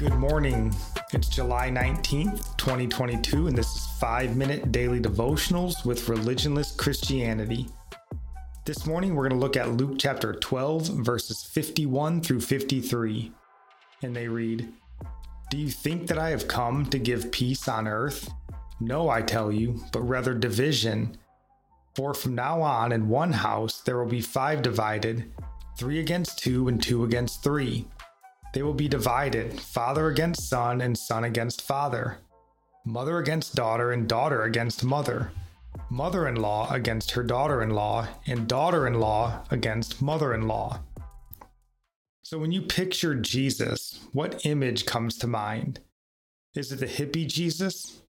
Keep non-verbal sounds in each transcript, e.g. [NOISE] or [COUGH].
Good morning. It's July 19th, 2022, and this is 5 Minute Daily Devotionals with Religionless Christianity. This morning we're going to look at Luke chapter 12, verses 51 through 53. And they read Do you think that I have come to give peace on earth? No, I tell you, but rather division. For from now on, in one house there will be five divided, three against two, and two against three. They will be divided, father against son, and son against father, mother against daughter, and daughter against mother, mother in law against her daughter in law, and daughter in law against mother in law. So, when you picture Jesus, what image comes to mind? Is it the hippie Jesus?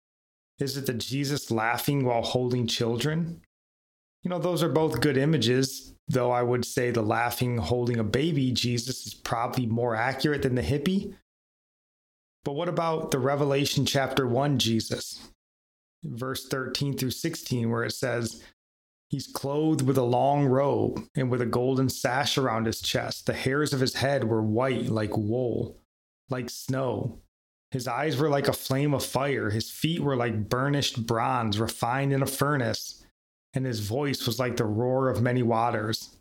Is it the Jesus laughing while holding children? You know, those are both good images, though I would say the laughing, holding a baby Jesus is probably more accurate than the hippie. But what about the Revelation chapter 1 Jesus? Verse 13 through 16, where it says, He's clothed with a long robe and with a golden sash around his chest. The hairs of his head were white like wool, like snow. His eyes were like a flame of fire. His feet were like burnished bronze refined in a furnace and his voice was like the roar of many waters.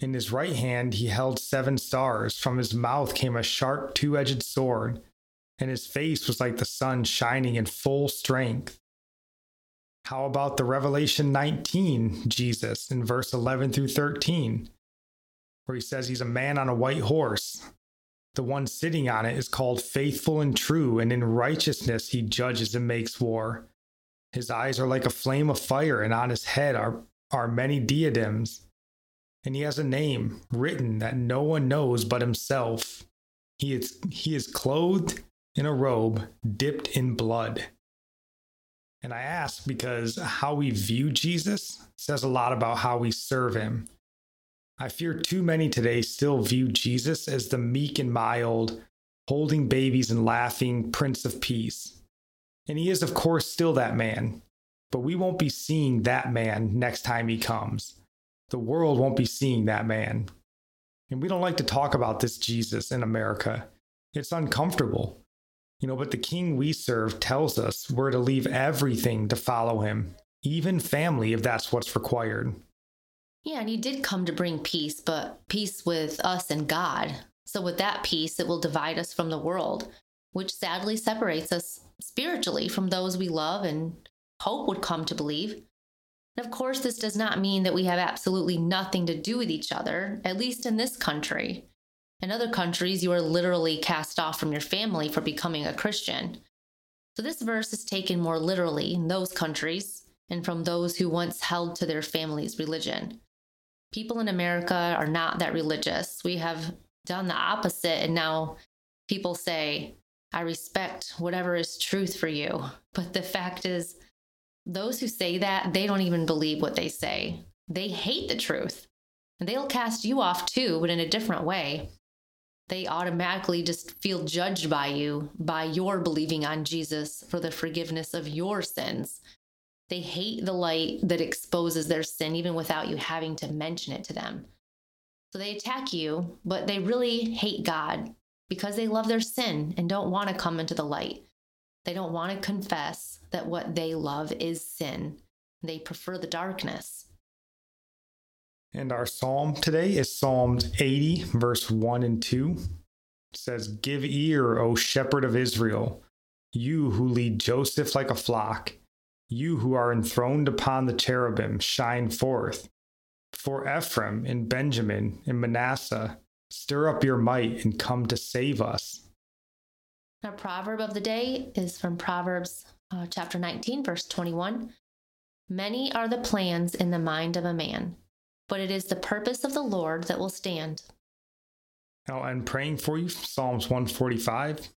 In his right hand he held seven stars. From his mouth came a sharp two edged sword, and his face was like the sun shining in full strength. How about the Revelation 19 Jesus in verse 11 through 13, where he says he's a man on a white horse? The one sitting on it is called faithful and true, and in righteousness he judges and makes war. His eyes are like a flame of fire, and on his head are, are many diadems. And he has a name written that no one knows but himself. He is, he is clothed in a robe dipped in blood. And I ask because how we view Jesus says a lot about how we serve him. I fear too many today still view Jesus as the meek and mild, holding babies and laughing Prince of Peace. And he is, of course, still that man. But we won't be seeing that man next time he comes. The world won't be seeing that man. And we don't like to talk about this Jesus in America. It's uncomfortable. You know, but the king we serve tells us we're to leave everything to follow him, even family if that's what's required. Yeah, and he did come to bring peace, but peace with us and God. So, with that peace, it will divide us from the world which sadly separates us spiritually from those we love and hope would come to believe. And of course, this does not mean that we have absolutely nothing to do with each other, at least in this country. In other countries, you are literally cast off from your family for becoming a Christian. So, this verse is taken more literally in those countries and from those who once held to their family's religion. People in America are not that religious. We have done the opposite, and now people say, I respect whatever is truth for you. But the fact is, those who say that, they don't even believe what they say. They hate the truth. And they'll cast you off too, but in a different way. They automatically just feel judged by you, by your believing on Jesus for the forgiveness of your sins. They hate the light that exposes their sin, even without you having to mention it to them. So they attack you, but they really hate God because they love their sin and don't want to come into the light. They don't want to confess that what they love is sin. They prefer the darkness. And our psalm today is Psalms 80, verse 1 and 2. It says, Give ear, O shepherd of Israel, you who lead Joseph like a flock, you who are enthroned upon the cherubim, shine forth. For Ephraim and Benjamin and Manasseh, Stir up your might and come to save us. Our proverb of the day is from Proverbs uh, chapter 19, verse 21. Many are the plans in the mind of a man, but it is the purpose of the Lord that will stand. Now, I'm praying for you, Psalms 145.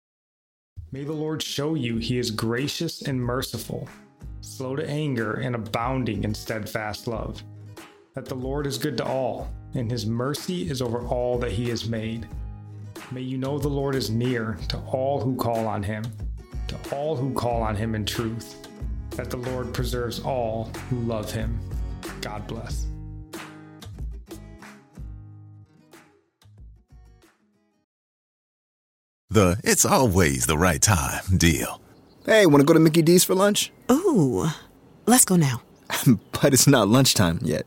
May the Lord show you he is gracious and merciful, slow to anger, and abounding in steadfast love that the Lord is good to all, and his mercy is over all that he has made. May you know the Lord is near to all who call on him, to all who call on him in truth, that the Lord preserves all who love him. God bless. The it's always the right time deal. Hey, want to go to Mickey D's for lunch? Ooh, let's go now. [LAUGHS] but it's not lunchtime yet.